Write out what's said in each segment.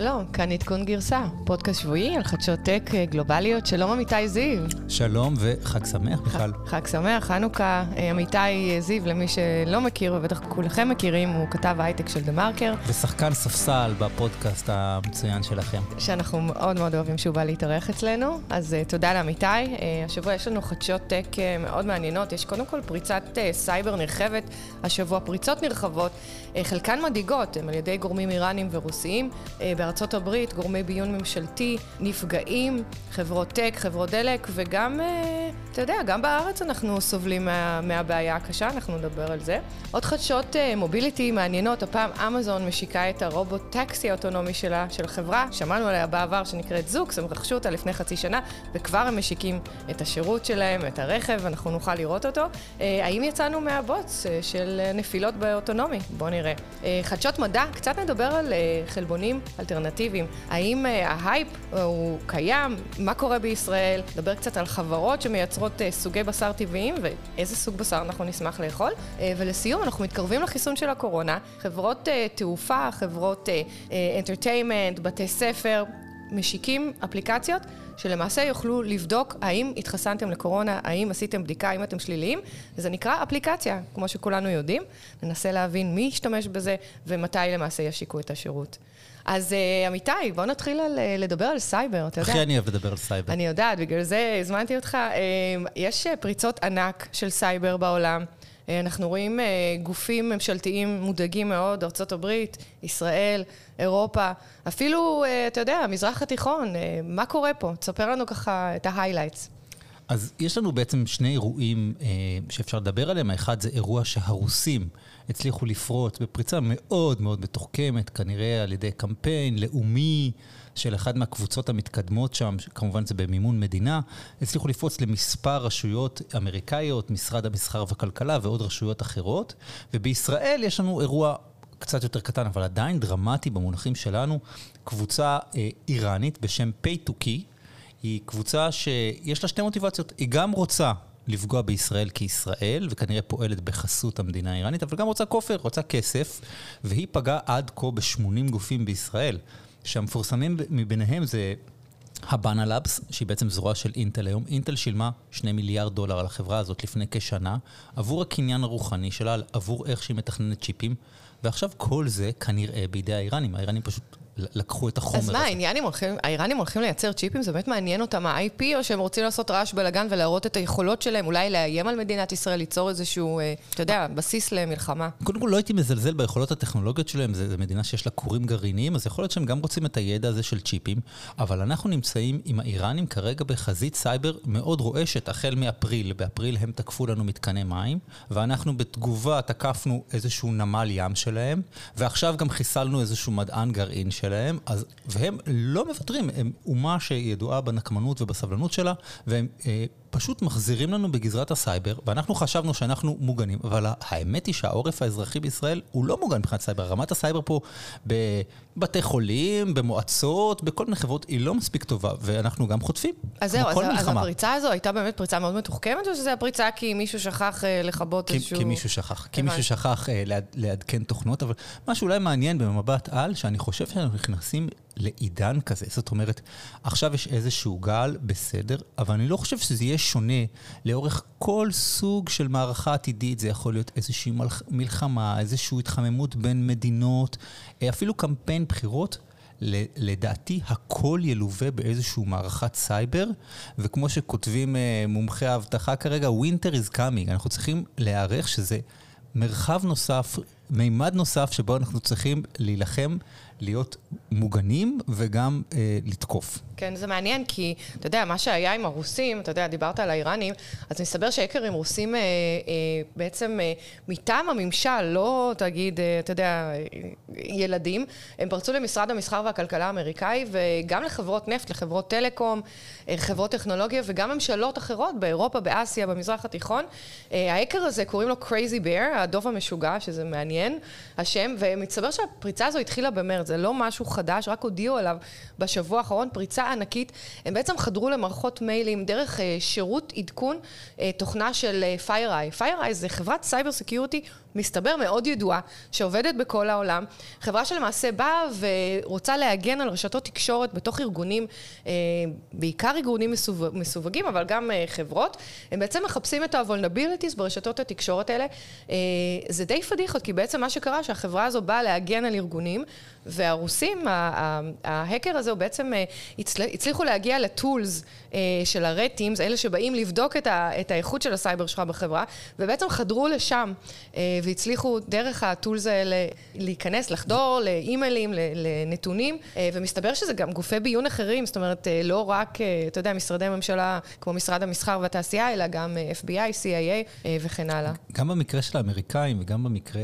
שלום, כאן עדכון גרסה, פודקאסט שבועי על חדשות tech אה, גלובליות. שלום עמיתי זיו. שלום וחג שמח בכלל. חג שמח, חנוכה. אה, עמיתי אה, זיו, למי שלא מכיר, ובטח כולכם מכירים, הוא כתב הייטק של דה מרקר. ושחקן ספסל בפודקאסט המצוין שלכם. שאנחנו מאוד מאוד אוהבים שהוא בא להתארח אצלנו, אז תודה לעמיתי. השבוע יש לנו חדשות tech מאוד מעניינות. יש קודם כל פריצת סייבר נרחבת, השבוע פריצות נרחבות, חלקן מדאיגות, הן על ידי גורמים איראנים ורוסיים. בארצות הברית, גורמי ביון ממשלתי נפגעים, חברות טק, חברות דלק, וגם, אה, אתה יודע, גם בארץ אנחנו סובלים מה, מהבעיה הקשה, אנחנו נדבר על זה. עוד חדשות אה, מוביליטי מעניינות, הפעם אמזון משיקה את הרובוט טקסי האוטונומי שלה, של החברה, שמענו עליה בעבר שנקראת זוקס, הם רכשו אותה לפני חצי שנה, וכבר הם משיקים את השירות שלהם, את הרכב, אנחנו נוכל לראות אותו. אה, האם יצאנו מהבוץ של נפילות באוטונומי? בואו נראה. חדשות מדע, קצת נדבר על חלבונים אלטרנטיביים. האם אה, ההייפ אה, הוא קיים? מה קורה בישראל? נדבר קצת על חברות שמייצרות אה, סוגי בשר טבעיים ואיזה סוג בשר אנחנו נשמח לאכול. אה, ולסיום, אנחנו מתקרבים לחיסון של הקורונה. חברות אה, תעופה, חברות entertainment, בתי ספר, משיקים אפליקציות שלמעשה יוכלו לבדוק האם התחסנתם לקורונה, האם עשיתם בדיקה, האם אתם שליליים, וזה נקרא אפליקציה, כמו שכולנו יודעים. ננסה להבין מי ישתמש בזה ומתי למעשה ישיקו את השירות. אז uh, אמיתי, בוא נתחיל על, uh, לדבר על סייבר, אתה יודע. הכי אני אוהב לדבר על סייבר. אני יודעת, בגלל זה הזמנתי אותך. Uh, יש פריצות ענק של סייבר בעולם. אנחנו רואים גופים ממשלתיים מודאגים מאוד, ארה"ב, ישראל, אירופה, אפילו, אתה יודע, המזרח התיכון. מה קורה פה? תספר לנו ככה את ההיילייטס. אז יש לנו בעצם שני אירועים אה, שאפשר לדבר עליהם. האחד זה אירוע שהרוסים הצליחו לפרוץ בפריצה מאוד מאוד מתוחכמת, כנראה על ידי קמפיין לאומי של אחת מהקבוצות המתקדמות שם, כמובן זה במימון מדינה, הצליחו לפרוץ למספר רשויות אמריקאיות, משרד המסחר והכלכלה ועוד רשויות אחרות. ובישראל יש לנו אירוע קצת יותר קטן, אבל עדיין דרמטי במונחים שלנו, קבוצה אה, איראנית בשם Key. היא קבוצה שיש לה שתי מוטיבציות. היא גם רוצה לפגוע בישראל כישראל, וכנראה פועלת בחסות המדינה האיראנית, אבל גם רוצה כופר, רוצה כסף, והיא פגעה עד כה ב-80 גופים בישראל, שהמפורסמים מביניהם זה הבאנה לאבס, שהיא בעצם זרוע של אינטל היום. אינטל שילמה 2 מיליארד דולר על החברה הזאת לפני כשנה, עבור הקניין הרוחני שלה, עבור איך שהיא מתכננת צ'יפים, ועכשיו כל זה כנראה בידי האיראנים. האיראנים פשוט לקחו את החומר הזה. אז מה, האיראנים הולכים, האיראנים הולכים לייצר צ'יפים? זה באמת מעניין אותם ה-IP, או שהם רוצים לעשות רעש בלאגן ולהראות את היכולות שלהם, אולי לאיים על מדינת ישראל, ליצור איזשהו, אה, אתה יודע, בסיס למלחמה? קודם כל, לא הייתי מזלזל ביכולות הטכנולוגיות שלהם, זו מדינה שיש לה כורים גרעיניים, אז יכול להיות שהם גם רוצים את הידע הזה של צ'יפים, אבל אנחנו נמצאים עם האיראנים כרגע בחזית סייבר מאוד רועשת, החל מאפריל. באפריל הם תקפו לנו מתקני מים, ואנחנו בתגובה תקפנו איזשהו נמל ים שלהם, ועכשיו גם חיסלנו איזשהו מדען גרעין שלהם, אז, והם לא מוותרים, הם אומה שידועה בנקמנות ובסבלנות שלה, והם אה, פשוט מחזירים לנו בגזרת הסייבר, ואנחנו חשבנו שאנחנו מוגנים, אבל האמת היא שהעורף האזרחי בישראל הוא לא מוגן מבחינת סייבר. רמת הסייבר פה בבתי חולים, במועצות, בכל מיני חברות, היא לא מספיק טובה, ואנחנו גם חוטפים, אז זהו, אז, אז הפריצה הזו הייתה באמת פריצה מאוד מתוחכמת, או שזה הפריצה כי מישהו שכח אה, לכבות איזשהו... כי מישהו שכח, כי מישהו שכח אה, לעד, לעדכן תוכנות, אבל מה שאולי מעניין במבט על, שאני חושב שאנחנו נכנסים לעידן כזה. זאת אומרת, עכשיו יש איזשהו גל, בסדר, אבל אני לא חושב שזה יהיה שונה לאורך כל סוג של מערכה עתידית. זה יכול להיות איזושהי מלחמה, איזושהי התחממות בין מדינות, אה, אפילו קמפיין בחירות. לדעתי הכל ילווה באיזושהי מערכת סייבר, וכמו שכותבים אה, מומחי האבטחה כרגע, winter is coming. אנחנו צריכים להיערך שזה מרחב נוסף, מימד נוסף שבו אנחנו צריכים להילחם להיות מוגנים וגם אה, לתקוף. כן, זה מעניין, כי אתה יודע, מה שהיה עם הרוסים, אתה יודע, דיברת על האיראנים, אז מסתבר שהאקרים רוסים אה, אה, בעצם אה, מטעם הממשל, לא תגיד, אה, אתה יודע, ילדים, הם פרצו למשרד המסחר והכלכלה האמריקאי, וגם לחברות נפט, לחברות טלקום, אה, חברות טכנולוגיה, וגם ממשלות אחרות באירופה, באסיה, במזרח התיכון. אה, האקר הזה, קוראים לו Crazy Bear, הדוב המשוגע, שזה מעניין, השם, ומסתבר שהפריצה הזו התחילה במרץ. זה לא משהו חדש, רק הודיעו עליו בשבוע האחרון, פריצה ענקית. הם בעצם חדרו למערכות מיילים דרך שירות עדכון תוכנה של FireEye. FireEye זה חברת סייבר סקיורטי מסתבר מאוד ידועה, שעובדת בכל העולם. חברה שלמעשה באה ורוצה להגן על רשתות תקשורת בתוך ארגונים, אה, בעיקר ארגונים מסווג, מסווגים, אבל גם אה, חברות. הם בעצם מחפשים את ה-vulnerabilities ברשתות התקשורת האלה. אה, זה די פדיחות, כי בעצם מה שקרה, שהחברה הזו באה להגן על ארגונים, והרוסים, ההקר הזה, הוא בעצם הצליחו להגיע לטולס של הרטימס, אלה שבאים לבדוק את האיכות של הסייבר שלך בחברה, ובעצם חדרו לשם. והצליחו דרך ה tools האלה להיכנס, לחדור לאימיילים, לנתונים, אה, ומסתבר שזה גם גופי ביון אחרים, זאת אומרת, אה, לא רק, אה, אתה יודע, משרדי ממשלה כמו משרד המסחר והתעשייה, אלא גם FBI, CIA וכן הלאה. גם במקרה של האמריקאים וגם במקרה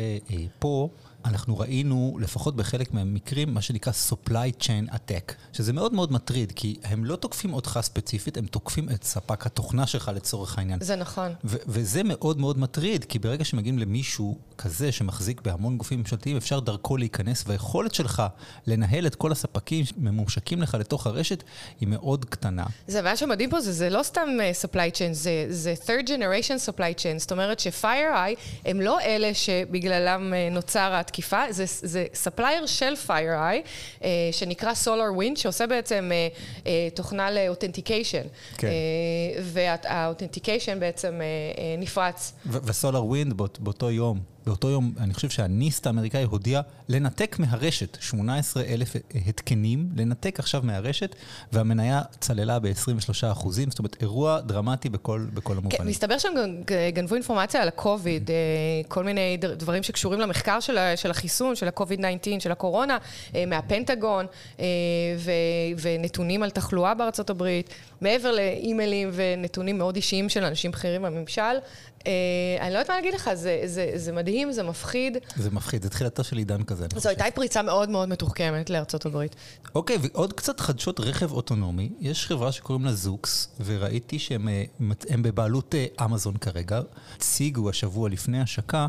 פה, אנחנו ראינו, לפחות בחלק מהמקרים, מה שנקרא supply chain attack, שזה מאוד מאוד מטריד, כי הם לא תוקפים אותך ספציפית, הם תוקפים את ספק התוכנה שלך לצורך העניין. זה נכון. וזה מאוד מאוד מטריד, כי ברגע שמגיעים למישהו כזה שמחזיק בהמון גופים ממשלתיים, אפשר דרכו להיכנס, והיכולת שלך לנהל את כל הספקים ממומשקים לך לתוך הרשת, היא מאוד קטנה. זה, מה שמדהים פה זה, זה לא סתם uh, supply chain, זה, זה third generation supply chain, זאת אומרת ש-FireEye הם לא אלה שבגללם uh, נוצר התקיפה, זה, זה ספלייר של FireEye, uh, שנקרא SolarWind, שעושה בעצם uh, uh, תוכנה לאותנטיקיישן. כן. Uh, והאותנטיקיישן בעצם uh, uh, נפרץ. ו-SolarWind באות, באותו יום. באותו יום, אני חושב שהניסט האמריקאי הודיע לנתק מהרשת 18 אלף התקנים, לנתק עכשיו מהרשת, והמניה צללה ב-23 אחוזים, זאת אומרת, אירוע דרמטי בכל, בכל המובנים. כן, מסתבר שהם גנבו אינפורמציה על הקוביד, אה, כל מיני דברים שקשורים למחקר של, של החיסון, של ה-COVID-19, של הקורונה, אה, מהפנטגון, אה, ו, ונתונים על תחלואה בארצות הברית, מעבר לאימיילים ונתונים מאוד אישיים של אנשים בכירים בממשל. אני לא יודעת מה להגיד לך, זה, זה, זה מדהים, זה מפחיד. זה מפחיד, זה תחילתו של עידן כזה. זו הייתה פריצה מאוד מאוד מתוחכמת לארצות הברית. אוקיי, ועוד קצת חדשות רכב אוטונומי. יש חברה שקוראים לה זוקס, וראיתי שהם אה, בבעלות אה, אמזון כרגע. הציגו השבוע לפני השקה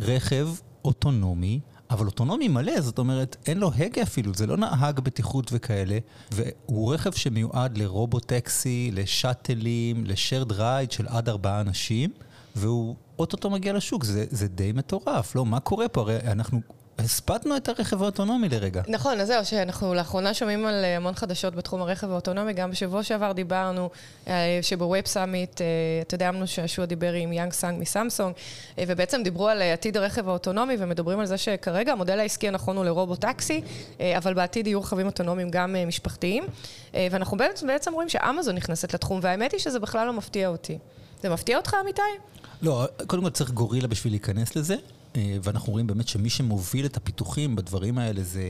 רכב אוטונומי. אבל אוטונומי מלא, זאת אומרת, אין לו הגה אפילו, זה לא נהג בטיחות וכאלה, והוא רכב שמיועד לרובוטקסי, לשאטלים, לשרד רייד של עד ארבעה אנשים. והוא אוטוטו מגיע לשוק, זה, זה די מטורף, לא? מה קורה פה? הרי אנחנו הספדנו את הרכב האוטונומי לרגע. נכון, אז זהו, שאנחנו לאחרונה שומעים על אה, המון חדשות בתחום הרכב האוטונומי. גם בשבוע שעבר דיברנו אה, שב Web Summit, אה, אתה יודע, אמנון שעשוע דיבר עם יאנג סאנג מסמסונג, ובעצם דיברו על עתיד הרכב האוטונומי, ומדברים על זה שכרגע המודל העסקי הנכון הוא ל robotaxi, אבל בעתיד יהיו רכבים אוטונומיים גם משפחתיים. ואנחנו בעצם רואים שאמזון נכנסת לתחום, והאמת היא שזה בכלל לא מפתיע אותי. זה מפתיע אותך, אמיתי? לא, קודם כל צריך גורילה בשביל להיכנס לזה, אה, ואנחנו רואים באמת שמי שמוביל את הפיתוחים בדברים האלה זה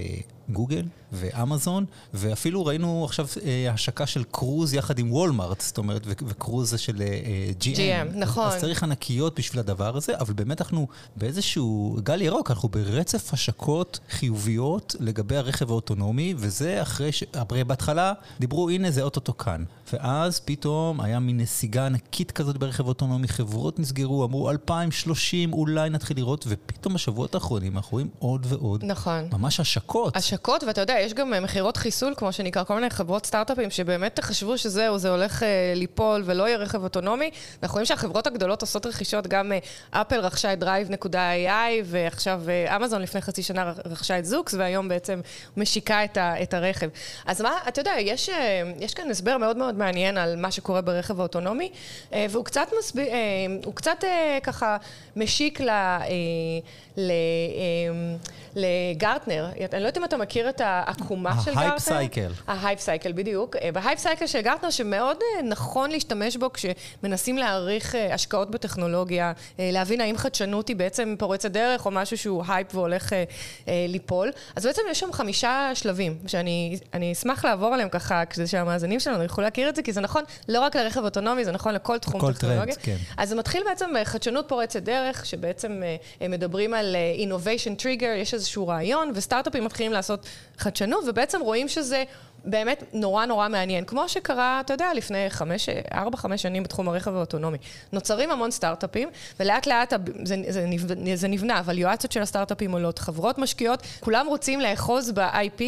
גוגל ואמזון, ואפילו ראינו עכשיו אה, השקה של קרוז יחד עם וולמארט, זאת אומרת, וקרוז זה של אה, GM. GM, נכון. אז צריך ענקיות בשביל הדבר הזה, אבל באמת אנחנו באיזשהו גל ירוק, אנחנו ברצף השקות חיוביות לגבי הרכב האוטונומי, וזה אחרי ש... הרי בהתחלה דיברו, הנה זה אוטוטו כאן. ואז פתאום היה מין נסיגה ענקית כזאת ברכב אוטונומי, חברות נסגרו, אמרו 2030 אולי נתחיל לראות, ופתאום בשבועות האחרונים אנחנו רואים עוד ועוד. נכון. ממש השקות. השקות, ואתה יודע, יש גם אה, מכירות חיסול, כמו שנקרא, כל מיני חברות סטארט-אפים שבאמת חשבו שזהו, זה הולך אה, ליפול ולא יהיה רכב אוטונומי. אנחנו רואים שהחברות הגדולות עושות רכישות, גם אה, אפל רכשה את drive.ai, ועכשיו אה, אמזון לפני חצי שנה רכשה את זוקס, והיום בעצם משיקה את, ה, את הרכב. אז מה, אתה יודע, יש, אה, יש כאן הסבר מאוד מאוד מעניין על מה שקורה ברכב האוטונומי, אה, והוא קצת מסביר, אה, הוא קצת אה, ככה משיק ל... אה, ל אה, לגרטנר. אני לא יודעת אם אתה מכיר את העקומה של גרטנר. ה hype cycle. ה hype cycle, בדיוק. אה, ב hype cycle של גרטנר, שמאוד אה, נכון להשתמש בו כשמנסים להעריך אה, השקעות בטכנולוגיה, להבין האם חדשנות היא בעצם פורצת דרך, או משהו שהוא הייפ והולך ליפול. אז בעצם יש שם חמישה שלבים, שאני אשמח לעבור עליהם ככה, כדי שהמאזינים שלנו יוכלו להכיר את זה, כי זה נכון לא רק לרכב אוטונומי, זה נכון לכל תחום טכנולוגיה. כן. אז זה מתחיל בעצם בחדשנות פורצת דרך, שבעצם מדברים על innovation trigger, יש איזשהו רעיון, וסטארט-אפים מתחילים לעשות חדשנות, ובעצם רואים שזה באמת נורא נורא מעניין. כמו שקרה, אתה יודע, לפני חמש, ארבע, חמש שנים בתחום הרכב האוטונומי. נוצרים המון סטארט-אפים, ולאט לאט זה, זה, נבנה, זה נבנה, הווליואציות של הסטארט-אפים עולות, חברות משקיעות, כולם רוצים לאחוז ב-IP,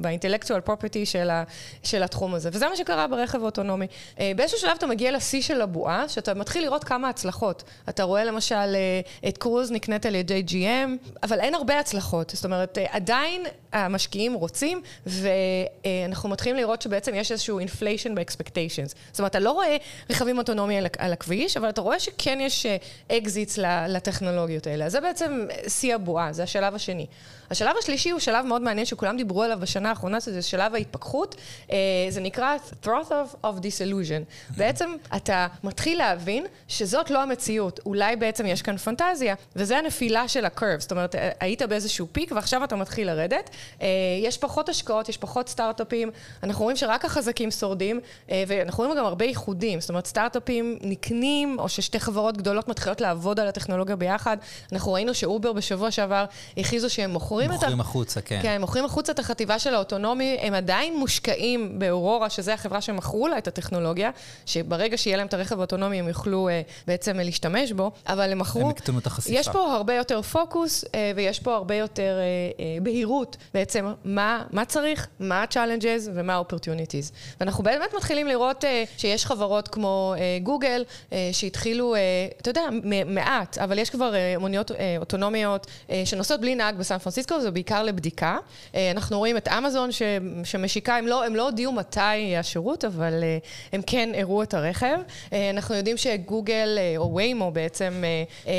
ב-intellectual property של, ה, של התחום הזה. וזה מה שקרה ברכב האוטונומי. אה, באיזשהו שלב אתה מגיע לשיא של הבועה, שאתה מתחיל לראות כמה הצלחות. אתה רואה למשל אה, את קרוז נקנית על ידי GM, אבל אין הרבה הצלחות. זאת אומרת, אה, עדיין המשקיעים רוצים, ואנחנו מתחילים לראות שבעצם יש איזשהו inflation ב-expectations. זאת אומרת, אתה לא רואה רכבים אוטונומיים על הכביש, אבל אתה רואה שכן יש אקזיטס לטכנולוגיות האלה. אז זה בעצם שיא הבועה, זה השלב השני. השלב השלישי הוא שלב מאוד מעניין שכולם דיברו עליו בשנה האחרונה, שזה שלב ההתפכחות. אה, זה נקרא Trough of, of Disillusion. בעצם אתה מתחיל להבין שזאת לא המציאות. אולי בעצם יש כאן פנטזיה, וזה הנפילה של ה curve. זאת אומרת, אה, היית באיזשהו peak ועכשיו אתה מתחיל לרדת. אה, יש פחות השקעות, יש פחות סטארט-אפים. אנחנו רואים שרק החזקים שורדים, ואנחנו רואים גם הרבה ייחודים. זאת אומרת, סטארט-אפים נקנים, או ששתי חברות גדולות מתחילות לעבוד על הטכנולוגיה ביחד. אנחנו ראינו שאובר בשבוע שעבר הכריזו שהם מוכרים מוכרים את ה... מוכרים החוצה, כן. כן, מוכרים החוצה את החטיבה של האוטונומי, הם עדיין מושקעים באורורה, שזו החברה שמכרו לה את הטכנולוגיה, שברגע שיהיה להם את הרכב האוטונומי הם יוכלו uh, בעצם להשתמש בו, אבל הם מכרו... הם יקטנו את החשיפה. יש פה הרבה יותר פוקוס, uh, ויש פה הרבה יותר uh, uh, בהירות, בעצם, מה, מה צריך, מה ה-challenges ומה ה-opportunities. ואנחנו באמת מתחילים לראות uh, שיש חברות כמו גוגל, uh, uh, שהתחילו, uh, אתה יודע, מעט, אבל יש כבר uh, מוניות uh, אוטונומיות uh, שנוסעות בלי נהג בסן פרנסיסקו. סיסקו זה בעיקר לבדיקה. אה, אנחנו רואים את אמזון ש, שמשיקה, הם לא, הם לא הודיעו מתי השירות, אבל אה, הם כן הראו את הרכב. אה, אנחנו יודעים שגוגל, או ויימו בעצם,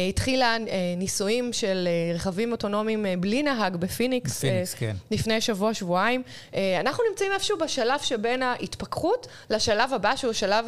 התחילה ניסויים של רכבים אוטונומיים בלי נהג בפיניקס. בפיניקס, כן. לפני שבוע, שבועיים. אנחנו נמצאים איפשהו בשלב שבין ההתפכחות לשלב הבא, שהוא השלב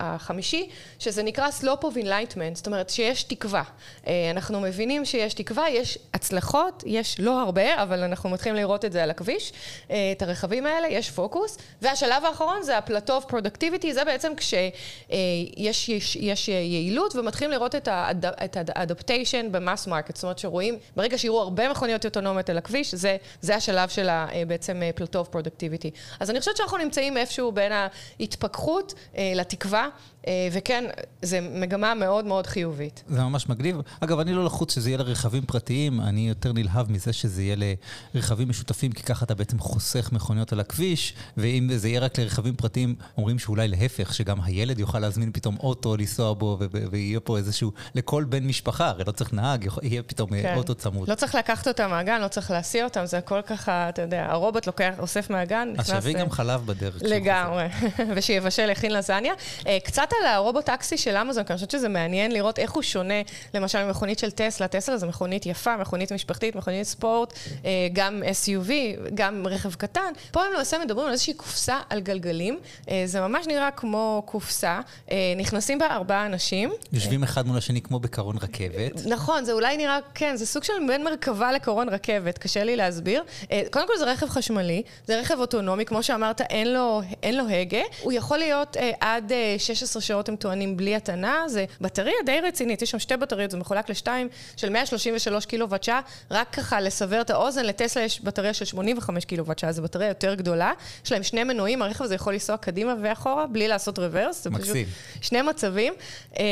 החמישי, שזה נקרא slope of enlightenment, זאת אומרת שיש תקווה. אנחנו מבינים שיש תקווה, יש הצלחות, יש לא הרבה, אבל אנחנו מתחילים לראות את זה על הכביש, אה, את הרכבים האלה, יש פוקוס. והשלב האחרון זה ה plateau of productivity, זה בעצם כשיש יש, יש יעילות ומתחילים לראות את ה-adaptation ב mass market, זאת אומרת שרואים, ברגע שיראו הרבה מכוניות אוטונומיות על הכביש, זה, זה השלב של אה, בעצם plateau of productivity. אז אני חושבת שאנחנו נמצאים איפשהו בין ההתפכחות אה, לתקווה. אה, וכן, זו מגמה מאוד מאוד חיובית. זה ממש מגניב. אגב, אני לא לחוץ שזה יהיה לרכבים פרטיים, אני יותר נלהב מזה שזה יהיה לרכבים משותפים, כי ככה אתה בעצם חוסך מכוניות על הכביש, ואם זה יהיה רק לרכבים פרטיים, אומרים שאולי להפך, שגם הילד יוכל להזמין פתאום אוטו, לנסוע בו, ויהיה פה איזשהו, לכל בן משפחה, הרי לא צריך נהג, יהיה פתאום אה, כן. אוטו צמוד. לא צריך לקחת אותם מהגן, לא צריך להסיע אותם, זה הכל ככה, אתה יודע, הרובוט לוקח, אוסף מהגן, נכנס... אז שיביא גם חלב בדרך. לגמרי, ושיבשל, יכין לזניה. קצת על הרובוט-טקסי של אמזון, כי אני חושבת שזה מעניין לראות איך הוא שונה, למשל, ממכונית של טסלה. טסלה זו מכונית יפה, מכונית משפחתית, מכונית ספורט, אה, גם SUV, גם רכב קטן. פה הם למעשה מדברים על איזושהי קופסה על גלגלים. אה, זה ממש נראה כמו קופסה. אה, נכנסים בה ארבעה אנשים. יושבים אחד מול השני כמו בקרון רכבת. נכון, זה אולי נראה, כן, זה סוג של בין מרכבה לקרון רכבת, קשה לי להסביר. קודם כל זה רכב חשמלי, זה רכב אוטונומי, כמו שאמרת, אין לו, אין לו הגה. הוא יכול להיות עד 16 שעות הם טוענים בלי הטענה, זה בטריה די רצינית, יש שם שתי בטריות, זה מחולק לשתיים, של 133 קילוואט שעה, רק ככה לסבר את האוזן, לטסלה יש בטריה של 85 קילוואט שעה, זו בטריה יותר גדולה, יש להם שני מנועים, הרכב הזה יכול לנסוע קדימה ואחורה, בלי לעשות רוורס, מקסים. שני מצבים, אה,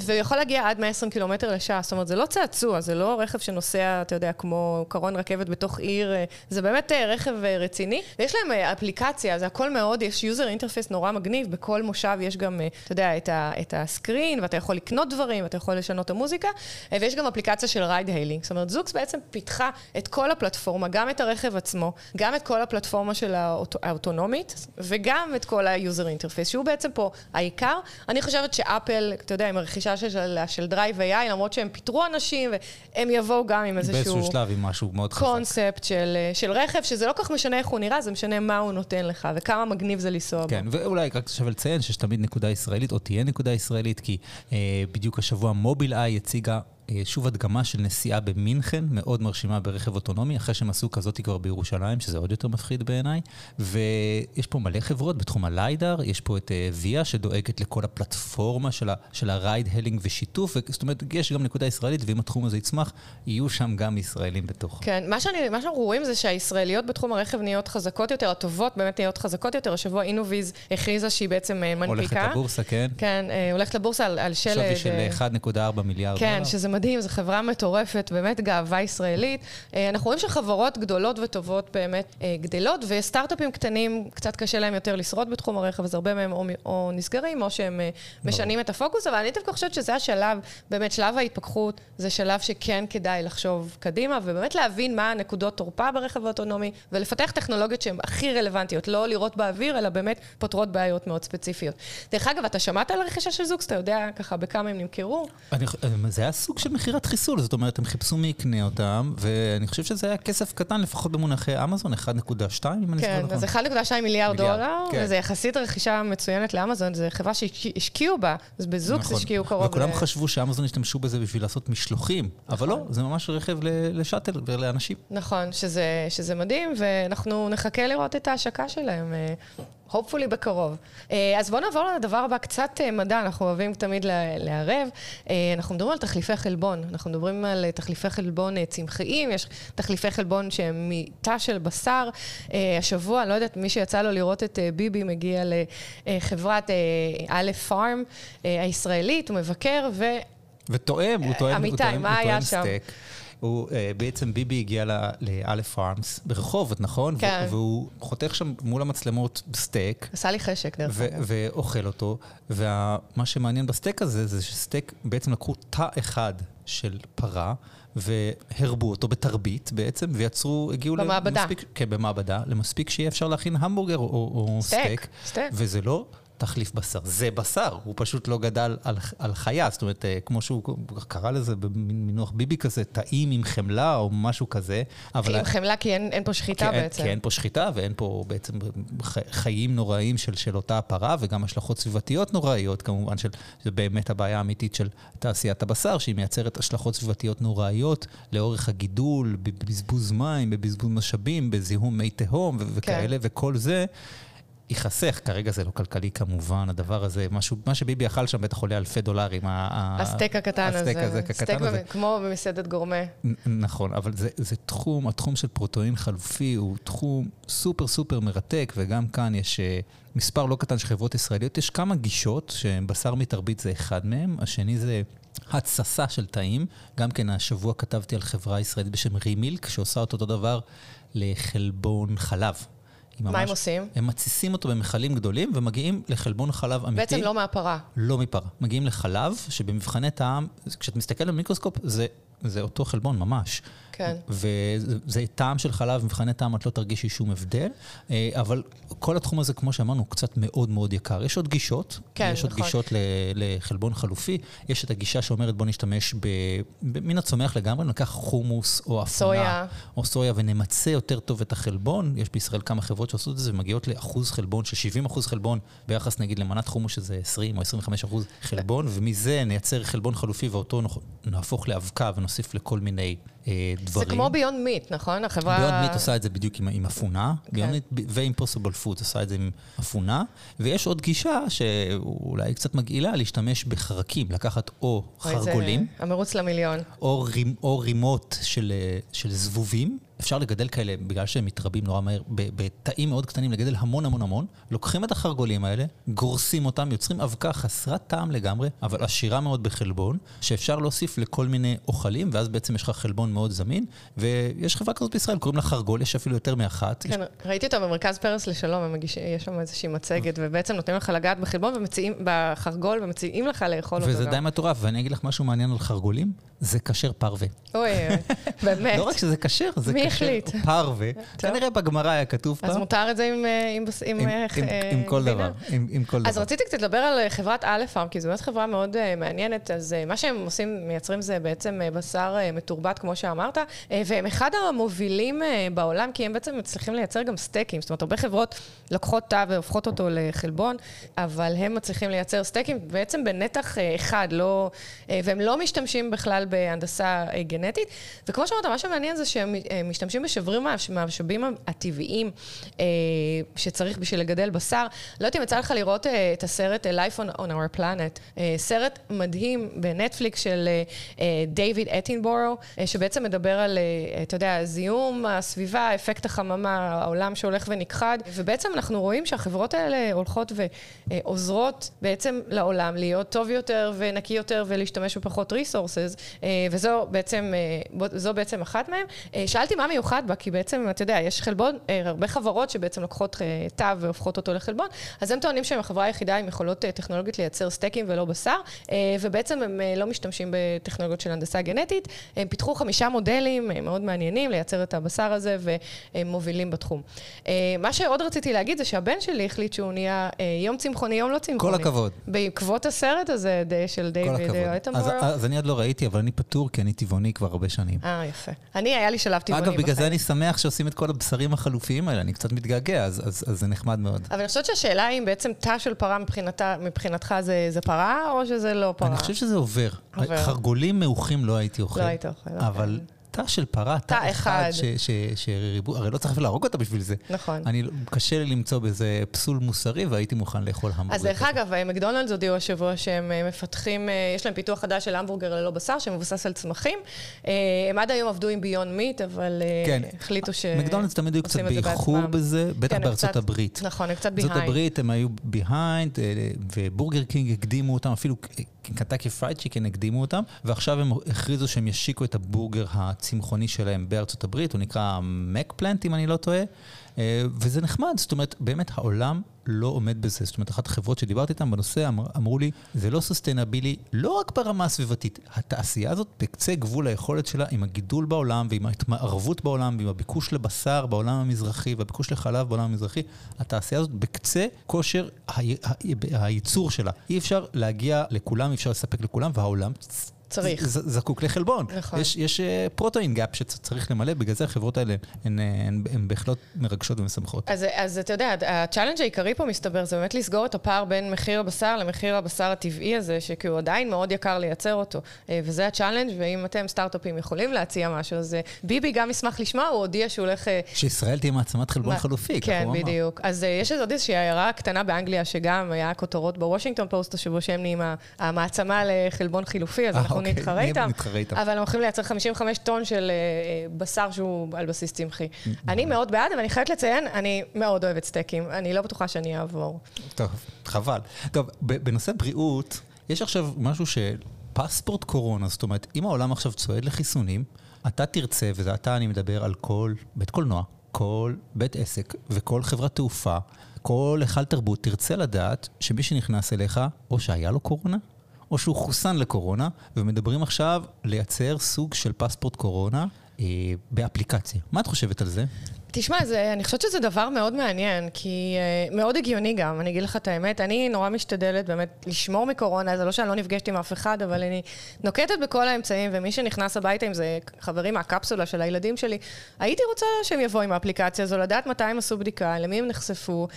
והוא יכול להגיע עד 120 קילומטר לשעה, זאת אומרת, זה לא צעצוע, זה לא רכב שנוסע, אתה יודע, כמו קרון רכבת בתוך עיר, אה, זה באמת אה, רכב רציני, ויש להם אפליקציה, זה הכל מאוד, יש user interface נורא מגניב, בכל מושב יש גם, אתה יודע, את, ה, את ה screen, ואתה יכול לקנות דברים, ואתה יכול לשנות את המוזיקה, ויש גם אפליקציה של ride hailing. זאת אומרת, זוקס בעצם פיתחה את כל הפלטפורמה, גם את הרכב עצמו, גם את כל הפלטפורמה של האוט, האוטונומית, וגם את כל ה user interface, שהוא בעצם פה העיקר. אני חושבת שאפל, אתה יודע, עם הרכישה של, של Drive AI, למרות שהם פיטרו אנשים, והם יבואו גם עם איזשהו... באיזשהו שלב עם משהו מאוד חזק. קונספט של, של רכב, שזה לא כל כך משנה איך הוא נראה, זה משנה מה הוא נותן לך, וכמה מגניב זה לנסוע כן, בו. כן, ואולי רק שווה לציין שיש תמיד נקודה ישראלית, או תהיה נקודה ישראלית, כי אה, בדיוק השבוע מוביל איי הציגה שוב הדגמה של נסיעה במינכן, מאוד מרשימה ברכב אוטונומי, אחרי שהם עשו כזאת כבר בירושלים, שזה עוד יותר מפחיד בעיניי. ויש פה מלא חברות בתחום הליידר, יש פה את ויה שדואגת לכל הפלטפורמה של הרייד, הלינג ושיתוף, זאת אומרת, יש גם נקודה ישראלית, ואם התחום הזה יצמח, יהיו שם גם ישראלים בתוך. כן, מה, שאני, מה שאנחנו רואים זה שהישראליות בתחום הרכב נהיות חזקות יותר, הטובות באמת נהיות חזקות יותר. השבוע אינוויז הכריזה שהיא בעצם מנפיקה. הולכת לבורסה, כן. כן, הולכת לבורסה על, על שלד. שווי של 1.4 מיליארד כן. כן, שזה מדהים, זו חברה מטורפת, באמת גאווה ישראלית. אנחנו רואים שחברות גדולות וטובות באמת גדלות, וסטארט-אפים קטנים, קצת קשה להם יותר לשרוד בתחום הרכב, אז הרבה מהם או, או נסגרים, או שהם משנים את הפוקוס, אבל אני דווקא חושבת שזה השלב, באמת שלב ההתפכחות, זה שלב שכן כדאי לחשוב קדימה, ובאמת להבין מה הנקודות תורפה ברכב האוטונומי, ולפתח טכנולוגיות שהן הכי רלוונטיות, לא לראות באוויר, אלא באמת פותרות בעיות מאוד ספציפיות. דרך אגב, אתה שמעת על הרכישה של זוקס, אתה יודע ככה בכמה הם נמכרו? אני, זה היה סוג של מכירת חיסול, זאת אומרת, הם חיפשו מי יקנה אותם, ואני חושב שזה היה כסף קטן, לפחות במונחי אמזון, 1.2, אם אני זוכר נכון. כן, אז 1.2 מיליארד דולר, כן. וזה יחסית רכישה מצוינת לאמזון, זו חברה שהשקיעו בה, אז בזוקס נכון. השקיעו קרוב וכולם ל... חשבו שאמזון ישתמשו בזה בשביל לעשות משלוחים, נכון. אבל לא, זה ממש רכב לשאטל ולאנשים. נכון, שזה, שזה מדהים, ואנחנו נחכה לראות את ההשקה שלהם. Hopefully בקרוב. אז בואו נעבור לדבר הבא, קצת מדע, אנחנו אוהבים תמיד לערב. אנחנו מדברים על תחליפי חלבון, אנחנו מדברים על תחליפי חלבון צמחיים, יש תחליפי חלבון שהם מתא של בשר. השבוע, אני לא יודעת, מי שיצא לו לראות את ביבי מגיע לחברת א' פארם הישראלית, הוא מבקר ו... וטועם, הוא טועם, אמיתי, מה היה שם? סטייק. הוא, uh, בעצם ביבי הגיע לאלף פארמס ברחובות, נכון? כן. והוא חותך שם מול המצלמות סטייק. עשה לי חשק, דרך אגב. ואוכל אותו. ומה שמעניין בסטייק הזה, זה שסטייק, בעצם לקחו תא אחד של פרה, והרבו אותו בתרבית בעצם, ויצרו, הגיעו במעבדה. למספיק, כן, במעבדה, למספיק שיהיה אפשר להכין המבורגר או, או סטייק. סטייק. סטייק. וזה לא... תחליף בשר. זה בשר, הוא פשוט לא גדל על, על חיה, זאת אומרת, כמו שהוא קרא לזה במינוח ביבי כזה, טעים עם חמלה או משהו כזה. אבל... עם חמלה כי אין, אין פה שחיטה כי בעצם. כי אין פה שחיטה ואין פה בעצם חיים נוראים של, של אותה הפרה, וגם השלכות סביבתיות נוראיות, כמובן, של, זה באמת הבעיה האמיתית של תעשיית הבשר, שהיא מייצרת השלכות סביבתיות נוראיות לאורך הגידול, בבזבוז מים, בבזבוז משאבים, בזיהום מי תהום וכאלה, כן. וכל זה. ייחסך, כרגע זה לא כלכלי כמובן, הדבר הזה, משהו, מה שביבי אכל שם בטח עולה אלפי דולרים. הסטייק הקטן הזה. הסטייק הזה, הקטן הזה. כמו במסעדת גורמה. נכון, אבל זה, זה תחום, התחום של פרוטאין חלופי הוא תחום סופר סופר מרתק, וגם כאן יש מספר לא קטן של חברות ישראליות. יש כמה גישות, שבשר מתרבית זה אחד מהם, השני זה... התססה של תאים, גם כן השבוע כתבתי על חברה ישראלית בשם רימילק, שעושה אותו דבר לחלבון חלב. מה ממש, הם עושים? הם מתסיסים אותו במכלים גדולים ומגיעים לחלבון חלב אמיתי. בעצם לא מהפרה. לא מפרה. מגיעים לחלב, שבמבחני טעם, כשאת מסתכל במיקרוסקופ, זה, זה אותו חלבון ממש. כן. וזה טעם של חלב, מבחני טעם את לא תרגישי שום הבדל, אבל כל התחום הזה, כמו שאמרנו, הוא קצת מאוד מאוד יקר. יש עוד גישות, כן, יש עוד נכון. גישות לחלבון חלופי, יש את הגישה שאומרת בוא נשתמש מן הצומח לגמרי, ניקח חומוס או אפונה, סויה. או סויה ונמצה יותר טוב את החלבון. יש בישראל כמה חברות שעושות את זה ומגיעות לאחוז חלבון של 70 אחוז חלבון, ביחס נגיד למנת חומוס שזה 20 או 25 אחוז חלבון, ומזה נייצר חלבון חלופי ואותו נהפוך לאבקה ונוסיף לכל מיני דברים. זה כמו ביונד מיט, נכון? החברה... ביונד מיט עושה את זה בדיוק עם, עם אפונה, כן. ואימפוסיבל פוד עושה את זה עם אפונה, ויש עוד גישה שאולי קצת מגעילה, להשתמש בחרקים, לקחת או חרגולים. זה המרוץ למיליון. או, רימ, או רימות של, של זבובים. אפשר לגדל כאלה, בגלל שהם מתרבים נורא מהר, בתאים מאוד קטנים, לגדל המון המון המון. לוקחים את החרגולים האלה, גורסים אותם, יוצרים אבקה חסרת טעם לגמרי, אבל עשירה מאוד בחלבון, שאפשר להוסיף לכל מיני אוכלים, ואז בעצם יש לך חלבון מאוד זמין. ויש חברה כזאת בישראל, קוראים לה חרגול, יש אפילו יותר מאחת. כן, יש... ראיתי אותה במרכז פרס לשלום, מגיש, יש שם איזושהי מצגת, ובעצם נותנים לך לגעת בחלבון ומציעים, בחרגול, ומציעים לך לאכול אותו וזה די מטורף, ואני אגיד לך משהו מעניין על חרגולים, זה כשר פרווה. אוי, באמת. לא רק שזה כשר, זה החליט? פרווה. כנראה בגמרא היה כתוב פעם. אז מותר את זה עם, עם, עם, עם, עם כל דבר. אז. רציתי קצת לדבר על חברת א' פארם, כי זו באמת חברה מאוד מעניינת. אז מה שהם עושים, מייצרים זה בעצם בשר מתורבת, כמו שאמרת, והם אחד המובילים בעולם, כי הם בעצם מצליחים לייצר גם סטייקים. זאת אומרת, הרבה חברות לוקחות תא והופכות אותו לחלבון, אבל הם מצליחים לייצר סטייקים בעצם בנתח אחד, לא, והם לא משתמשים בכלל בהנדסה גנטית. וכמו שאמרת, מה שמעניין זה שהם משתמשים בשברים מהמשאבים הטבעיים שצריך בשביל לגדל בשר. לא יודעת אם יצא לך לראות את הסרט Life on, on our Planet, סרט מדהים בנטפליקס של דייוויד אטינבורו, שבעצם מדבר על, אתה יודע, זיהום הסביבה, אפקט החממה, העולם שהולך ונכחד, ובעצם אנחנו רואים שהחברות האלה הולכות ועוזרות בעצם לעולם להיות טוב יותר ונקי יותר ולהשתמש בפחות ריסורסס, וזו בעצם, זו בעצם אחת מהן. שאלתי מה מיוחד בה, כי בעצם, אתה יודע, יש חלבון, הרבה חברות שבעצם לוקחות תו והופכות אותו לחלבון, אז הם טוענים שהם החברה היחידה עם יכולות טכנולוגית לייצר סטייקים ולא בשר, ובעצם הם לא משתמשים בטכנולוגיות של הנדסה גנטית. הם פיתחו חמישה מודלים מאוד מעניינים לייצר את הבשר הזה, והם מובילים בתחום. מה שעוד רציתי להגיד זה שהבן שלי החליט שהוא נהיה יום צמחוני, יום לא צמחוני. כל הכבוד. בעקבות הסרט הזה של דיוויד אטנבורו. אז, אז אני עוד לא ראיתי, אבל אני פטור, כי אני טבעוני כבר הרבה שנים. אה, יפה. אני, היה לי שלב טבעוני בחיים. אגב, בגלל זה אני שמח שעושים את כל הבשרים החלופיים האלה, אני קצת מתגעגע, אז, אז, אז זה נחמד מאוד. אבל אני חושבת שהשאלה היא אם בעצם תא של פרה מבחינתה, מבחינתך זה, זה פרה, או שזה לא פרה? אני חושב שזה עובר. עובר. חרגולים מעוכים לא הייתי אוכל. לא היית אוכל, אבל... אוקיי. תא של פרה, תא אחד, שריבו, הרי לא צריך להרוג אותה בשביל זה. נכון. אני, קשה לי למצוא בזה פסול מוסרי, והייתי מוכן לאכול המבורגר. אז דרך אגב, מקדונלדס הודיעו השבוע שהם מפתחים, יש להם פיתוח חדש של המבורגר ללא בשר, שמבוסס על צמחים. הם עד היום עבדו עם ביון מיט, אבל כן. החליטו ש... מקדונלדס תמיד היו קצת באיחור בזה, בטח כן, בארצות קצת, הברית. נכון, הם קצת behind. בארצות הברית הם היו behind, ובורגר קינג הקדימו אותם, אפילו קנטקי פרייד צ'יקן הקדימו אותם, ועכשיו הם הכריזו שהם ישיקו את הבורגר הצמחוני שלהם בארצות הברית, הוא נקרא מקפלאנט, אם אני לא טועה, וזה נחמד, זאת אומרת, באמת העולם לא עומד בזה. זאת אומרת, אחת החברות שדיברתי איתן בנושא אמר, אמרו לי, זה לא sustainable, לא רק ברמה הסביבתית, התעשייה הזאת בקצה גבול היכולת שלה עם הגידול בעולם ועם ההתמערבות בעולם ועם הביקוש לבשר בעולם המזרחי והביקוש לחלב בעולם המזרחי, התעשייה הזאת בקצה כושר הייצור שלה. אי אפשר להגיע לכולם, אי אפשר לספק לכולם, והעולם צריך. זקוק לחלבון. נכון. יש, יש protein gap שצריך למלא, בגלל זה החברות האלה הן, הן, הן בהחלט מרגשות ומשמחות. אז, אז אתה יודע, ה challenge העיקרי פה מסתבר, זה באמת לסגור את הפער בין מחיר הבשר למחיר הבשר הטבעי הזה, שכי הוא עדיין מאוד יקר לייצר אותו. אה, וזה ה challenge, ואם אתם סטארט-אפים יכולים להציע משהו, אז אה, ביבי גם ישמח לשמוע, הוא הודיע שהוא הולך... אה, שישראל תהיה מעצמת חלבון מה... חלופי, כן, בדיוק. אז יש עוד איזושהי עיירה קטנה באנגליה, שגם היה כותרות בוושינגטון פוסט השבוע שהם נהיים המעצמה לחלבון חילופי, אז אנחנו אוקיי. נתחרה איתם. נתחרה איתם. אבל הם הולכים לייצר 55 טון של uh, בשר שהוא על בסיס צמחי. אני מאוד בעד, אבל אני חייבת לציין, אני מאוד אוהבת סטייקים. אני לא בטוחה שאני אעבור. טוב, חבל. טוב, בנושא בריאות, יש עכשיו משהו של פספורט קורונה, זאת אומרת, אם העולם עכשיו צועד לחיסונים, אתה תרצה, וזה אתה אני מדבר על כל בית קולנוע, כל בית עסק וכל חברת תעופה, כל היכל תרבות, תרצה לדעת שמי שנכנס אליך, או שהיה לו קורונה, או שהוא חוסן לקורונה, ומדברים עכשיו לייצר סוג של פספורט קורונה אה, באפליקציה. מה את חושבת על זה? תשמע, זה, אני חושבת שזה דבר מאוד מעניין, כי uh, מאוד הגיוני גם, אני אגיד לך את האמת. אני נורא משתדלת באמת לשמור מקורונה, זה לא שאני לא נפגשת עם אף אחד, אבל אני נוקטת בכל האמצעים, ומי שנכנס הביתה, אם זה חברים מהקפסולה של הילדים שלי, הייתי רוצה שהם יבואו עם האפליקציה הזו, לדעת מתי הם עשו בדיקה, למי הם נחשפו.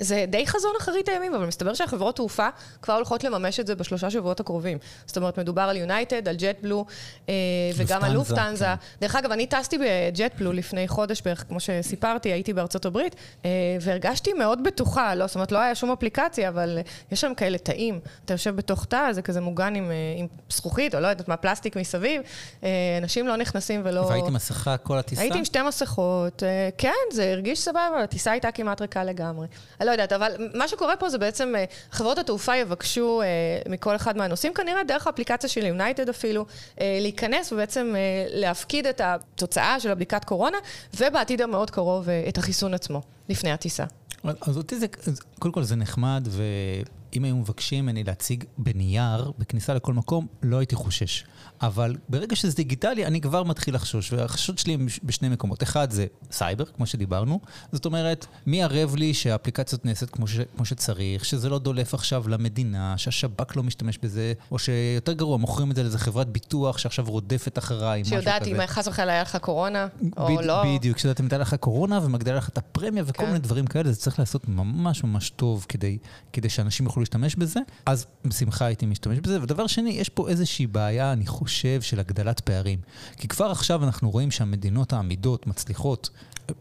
זה די חזון אחרית הימים, אבל מסתבר שהחברות תעופה כבר הולכות לממש את זה בשלושה שבועות הקרובים. זאת אומרת, מדובר על יונייטד, על ג'ט בלו, uh, וגם על לופטנזה. כן. דרך אגב, אני טסתי בג'ט בלו לפני חודש בערך, כמו ש... סיפרתי, הייתי בארצות הברית, אה, והרגשתי מאוד בטוחה, לא, זאת אומרת, לא היה שום אפליקציה, אבל יש שם כאלה תאים. אתה יושב בתוך תא, זה כזה מוגן עם, אה, עם זכוכית, או לא יודעת מה, פלסטיק מסביב. אה, אנשים לא נכנסים ולא... והייתי מסכה כל הטיסה? הייתי עם שתי מסכות, כן, זה הרגיש סבבה, הטיסה הייתה כמעט ריקה לגמרי. אני לא יודעת, אבל מה שקורה פה זה בעצם, חברות התעופה יבקשו מכל אחד מהנוסעים, כנראה דרך האפליקציה של יונייטד אפילו, להיכנס ובעצם להפקיד את התוצאה של הבדיקת קורונה, ובעתיד המאוד קרוב אה, את החיסון עצמו, לפני הטיסה. אז אותי זה, קודם כל זה נחמד, ואם היו מבקשים ממני להציג בנייר, בכניסה לכל מקום, לא הייתי חושש. אבל ברגע שזה דיגיטלי, אני כבר מתחיל לחשוש, והחששות שלי הם בשני מקומות. אחד זה סייבר, כמו שדיברנו, זאת אומרת, מי ערב לי שהאפליקציות נעשית כמו, ש, כמו שצריך, שזה לא דולף עכשיו למדינה, שהשב"כ לא משתמש בזה, או שיותר גרוע, מוכרים את זה לאיזה חברת ביטוח שעכשיו רודפת אחריי. שיודעת אם חס וחלילה היה לך קורונה, או ב- לא. בדיוק, שיודעת אם הייתה לך קורונה ומגדילה לך את הפרמיה וכל כן. מיני דברים כאלה, זה צריך לעשות ממש ממש טוב כדי, כדי שאנשים יוכלו להשתמש בזה, אז בשמחה הייתי משתמש בזה. ודבר שני, יש פה איזושהי בעיה, אני חושב, של הגדלת פערים. כי כבר עכשיו אנחנו רואים שהמדינות העמידות מצליחות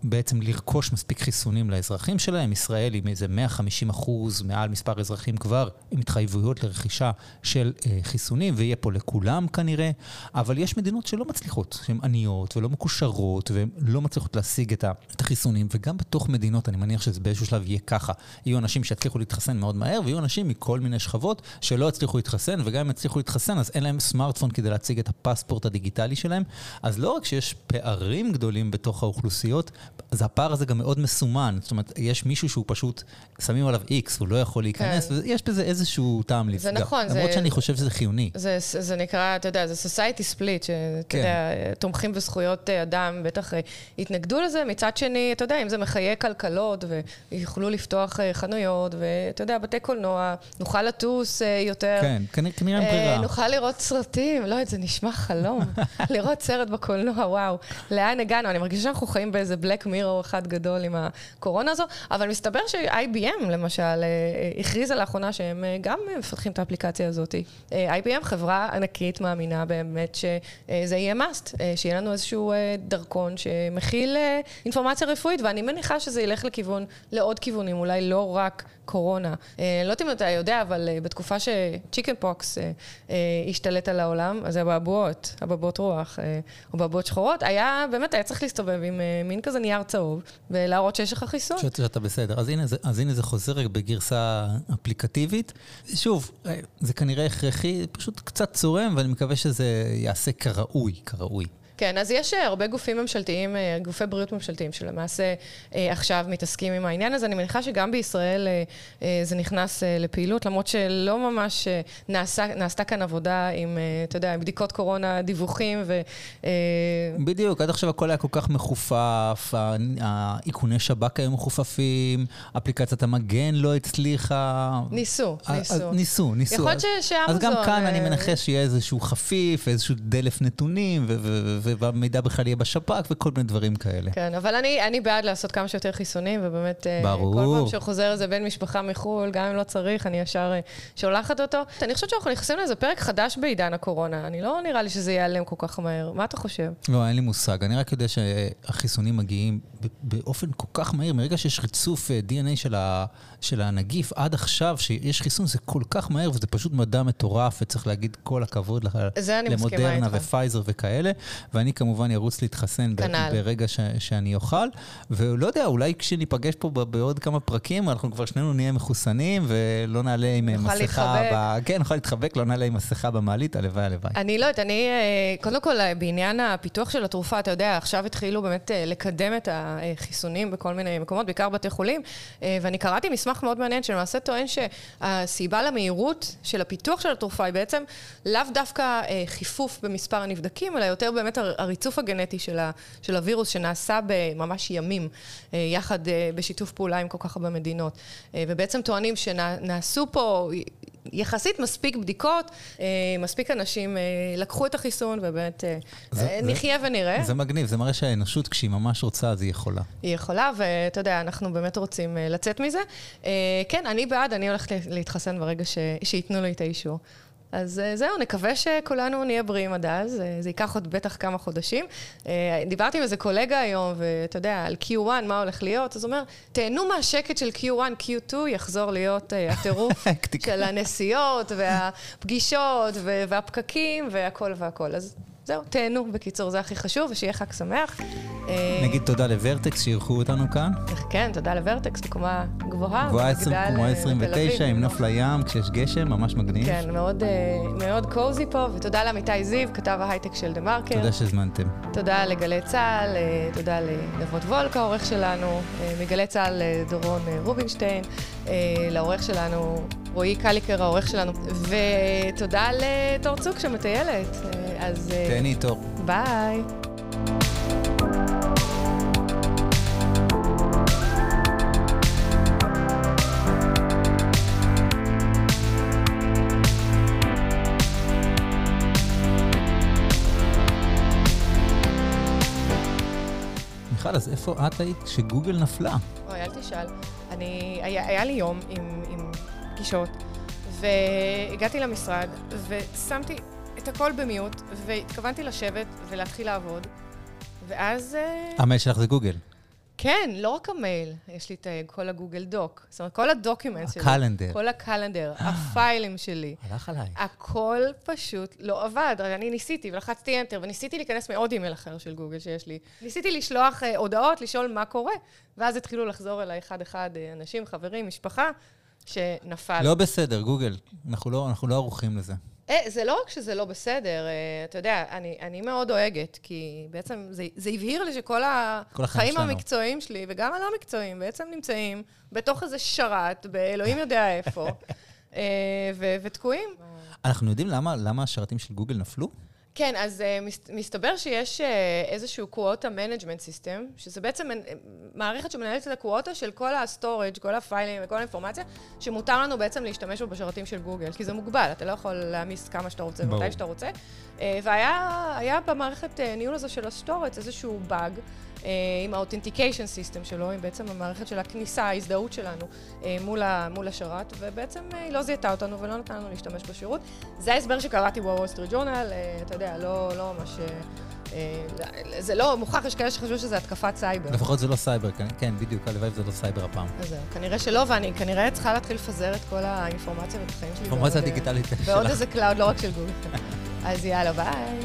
בעצם לרכוש מספיק חיסונים לאזרחים שלהם. ישראל עם איזה 150 אחוז מעל מספר אזרחים כבר עם התחייבויות לרכישה של אה, חיסונים, ויהיה פה לכולם כנראה, אבל יש מדינות שלא מצליחות, שהן עניות ולא מקושרות, והן לא מצליחות להשיג את, ה, את החיסונים, וגם בתוך מדינות, אני מניח שזה באיזשהו שלב יהיה ככה. יהיו אנשים שיצליחו להתחסן מאוד מהר, ויהיו אנשים מכל מיני שכבות שלא יצליחו להתחסן, וגם אם יצליחו להתחסן, אז אין להם סמארטפון כדי להציג את הפספורט הדיגיטלי שלהם. אז לא רק שיש פערים גדולים בתוך האוכלוסיות, אז הפער הזה גם מאוד מסומן. זאת אומרת, יש מישהו שהוא פשוט, שמים עליו איקס, הוא לא יכול להיכנס, כן. ויש בזה איזשהו טעם לפגע. זה נכון. למרות זה, שאני חושב שזה חיוני. זה, זה נקרא, אתה יודע, זה society split, שאתה כן. יודע, תומכים בזכויות אה, אדם, בטח אה, יתנגדו לזה. מצד שני, אתה יודע, אם זה מחיי כלכלות, ויוכלו לפתוח אה, חנויות, ואתה יודע, בתי קולנוע, נוכל לטוס יותר. כן, כנראה אין ברירה. נוכל לראות סרטים, לא, זה נשמע חלום. לראות סרט בקולנוע, וואו. לאן הגענו? אני מרגישה שאנחנו חיים באיזה בלק מירור אחד גדול עם הקורונה הזו, אבל מסתבר ש-IBM למשל אה, אה, הכריזה לאחרונה שהם אה, גם מפתחים את האפליקציה הזאת. IBM חברה ענקית מאמינה באמת שזה יהיה must, שיהיה לנו איזשהו דרכון שמכיל אינפורמציה רפואית, ואני מניחה שזה ילך לכיוון, לעוד כיוונים, אולי לא רק קורונה. לא יודעת אם אתה יודע, אבל בתקופה שצ'יקן פוקס השתלט על העולם, אז הבעבועות, הבעבועות רוח, או בעבועות שחורות, היה, באמת היה צריך להסתובב עם מין כזה נייר צהוב, ולהראות שיש לך חיסון. שאתה, בסדר. אז הנה, אז הנה זה חוזר בגרסה אפליקטיבית. שוב, זה כנראה הכרחי, פשוט קצת צורם, ואני מקווה שזה יעשה כראוי, כראוי. כן, אז יש אה, הרבה גופים ממשלתיים, אה, גופי בריאות ממשלתיים, שלמעשה אה, עכשיו מתעסקים עם העניין הזה. אני מניחה שגם בישראל זה נכנס לפעילות, למרות שלא ממש נעשה, נעשתה כאן עבודה עם, אתה יודע, בדיקות קורונה, דיווחים ו... בדיוק, עד עכשיו הכל היה כל כך מחופף, האיכוני שב"כ היו מחופפים, אפליקציית המגן לא הצליחה. ניסו, ניסו. ניסו, ניסו. יכול להיות שאמזון... אז גם כאן אני מנחש שיהיה איזשהו חפיף, איזשהו דלף נתונים, ו... והמידע בכלל יהיה בשב"כ וכל מיני דברים כאלה. כן, אבל אני, אני בעד לעשות כמה שיותר חיסונים, ובאמת, אה, ברור. כל פעם שחוזר איזה בן משפחה מחו"ל, גם אם לא צריך, אני ישר אה, שולחת אותו. אני חושבת שאנחנו נכנסים לאיזה פרק חדש בעידן הקורונה. אני לא נראה לי שזה ייעלם כל כך מהר. מה אתה חושב? לא, אין לי מושג. אני רק יודע שהחיסונים מגיעים באופן כל כך מהיר. מרגע שיש ריצוף אה, DNA של, ה, של הנגיף, עד עכשיו שיש חיסון, זה כל כך מהר, וזה פשוט מדע מטורף, וצריך להגיד כל הכבוד למודרנה ופייזר וכאלה. ואני כמובן ארוץ להתחסן כנל. ברגע ש, שאני אוכל. ולא יודע, אולי כשניפגש פה בעוד כמה פרקים, אנחנו כבר שנינו נהיה מחוסנים, ולא נעלה עם מסכה... ב... כן, נוכל להתחבק, לא נעלה עם מסכה במעלית, הלוואי, הלוואי. אני לא יודעת, אני, אה, קודם כל, אה, בעניין הפיתוח של התרופה, אתה יודע, עכשיו התחילו באמת אה, לקדם את החיסונים בכל מיני מקומות, בעיקר בתי חולים, ואני קראתי מסמך מאוד מעניין, שלמעשה טוען שהסיבה למהירות של הפיתוח של התרופה היא בעצם לאו דווקא חיפוף במספר הנבדקים, אלא יותר באמת הריצוף הגנטי של, ה, של הווירוס שנעשה בממש ימים, אה, יחד אה, בשיתוף פעולה עם כל כך הרבה מדינות. אה, ובעצם טוענים שנעשו פה יחסית מספיק בדיקות, מספיק אנשים לקחו את החיסון, ובאמת זה, נחיה זה, ונראה. זה מגניב, זה מראה שהאנושות, כשהיא ממש רוצה, אז היא יכולה. היא יכולה, ואתה יודע, אנחנו באמת רוצים לצאת מזה. כן, אני בעד, אני הולכת להתחסן ברגע ש... שייתנו לי את האישור. אז אה, זהו, נקווה שכולנו נהיה בריאים עד אז, אה, זה ייקח עוד בטח כמה חודשים. אה, דיברתי עם איזה קולגה היום, ואתה יודע, על Q1, מה הולך להיות, אז הוא אומר, תהנו מהשקט של Q1, Q2 יחזור להיות הטירוף של הנסיעות, והפגישות, והפקקים, והכל והכל. אז זהו, תהנו, בקיצור, זה הכי חשוב, ושיהיה חג שמח. נגיד תודה לוורטקס שאירחו אותנו כאן. כן, תודה לוורטקס, בקומה גבוהה. גבוהה 29, עם נוף לים, כשיש גשם, ממש מגניב. כן, מאוד, מאוד קוזי פה, ותודה לעמיתי זיו, כתב ההייטק של דה מרקר. תודה שהזמנתם. תודה לגלי צה"ל, תודה לנבות וולק, העורך שלנו, מגלי צה"ל דורון רובינשטיין, לעורך שלנו רועי קליקר, העורך שלנו, ותודה לתור צוק שמטיילת. אז... תהני תור. ביי. מיכל, אז איפה את היית כשגוגל נפלה? אוי, אל תשאל. אני, היה, היה לי יום עם, עם פגישות. והגעתי למשרד, ושמתי את הכל ב mute, והתכוונתי לשבת ולהתחיל לעבוד, ואז... אה, המייל שלך זה גוגל. כן, לא רק המייל, יש לי את אה, כל הגוגל doc. זאת אומרת, כל ה document שלי. הקלנדר. כל הקלנדר, הפיילים שלי. הלך עליי. הכל פשוט לא עבד. אני ניסיתי ולחצתי Enter, וניסיתי להיכנס מעוד אימייל אחר של גוגל שיש לי. ניסיתי לשלוח הודעות, לשאול מה קורה, ואז התחילו לחזור אליי אחד-אחד אנשים, חברים, משפחה, שנפל. לא בסדר, גוגל. אנחנו לא, אנחנו לא ערוכים לזה. אה, זה לא רק שזה לא בסדר, אה, אתה יודע, אני, אני מאוד דואגת, כי בעצם זה, זה הבהיר לי שכל החיים המקצועיים שלי, וגם הלא מקצועיים, בעצם נמצאים בתוך איזה שרת, באלוהים יודע איפה, אה, ו, ותקועים. אנחנו יודעים למה, למה השרתים של גוגל נפלו? כן, אז uh, מסתבר שיש uh, איזשהו quota management system, שזה בעצם מערכת שמנהלת את ה quota של כל ה storage, כל ה file ים וכל האינפורמציה, שמותר לנו בעצם להשתמש בו בשרתים של גוגל, כי זה מוגבל, אתה לא יכול להעמיס כמה שאתה רוצה ומתי שאתה רוצה. Uh, והיה במערכת uh, ניהול הזו של ה storage איזשהו באג. אה, עם ה authentication system שלו, עם בעצם המערכת של הכניסה, ההזדהות שלנו אה, מול, ה, מול השרת, ובעצם אה, היא לא זיהתה אותנו ולא נתנה לנו להשתמש בשירות. זה ההסבר שקראתי בוול סטריט ג'ורנל, אתה יודע, לא, לא ממש... זה לא מוכח, יש כאלה שחשבו שזה התקפת סייבר. לפחות זה לא סייבר, כן, כן בדיוק, הלוואי וזה לא סייבר הפעם. אז זהו, כנראה שלא, ואני כנראה צריכה להתחיל לפזר את כל האינפורמציה ואת החיים שלי. אינפורמציה דיגיטלית שלך. ועוד איזה cloud, לא רק של גוגל. אז יאללה, ביי.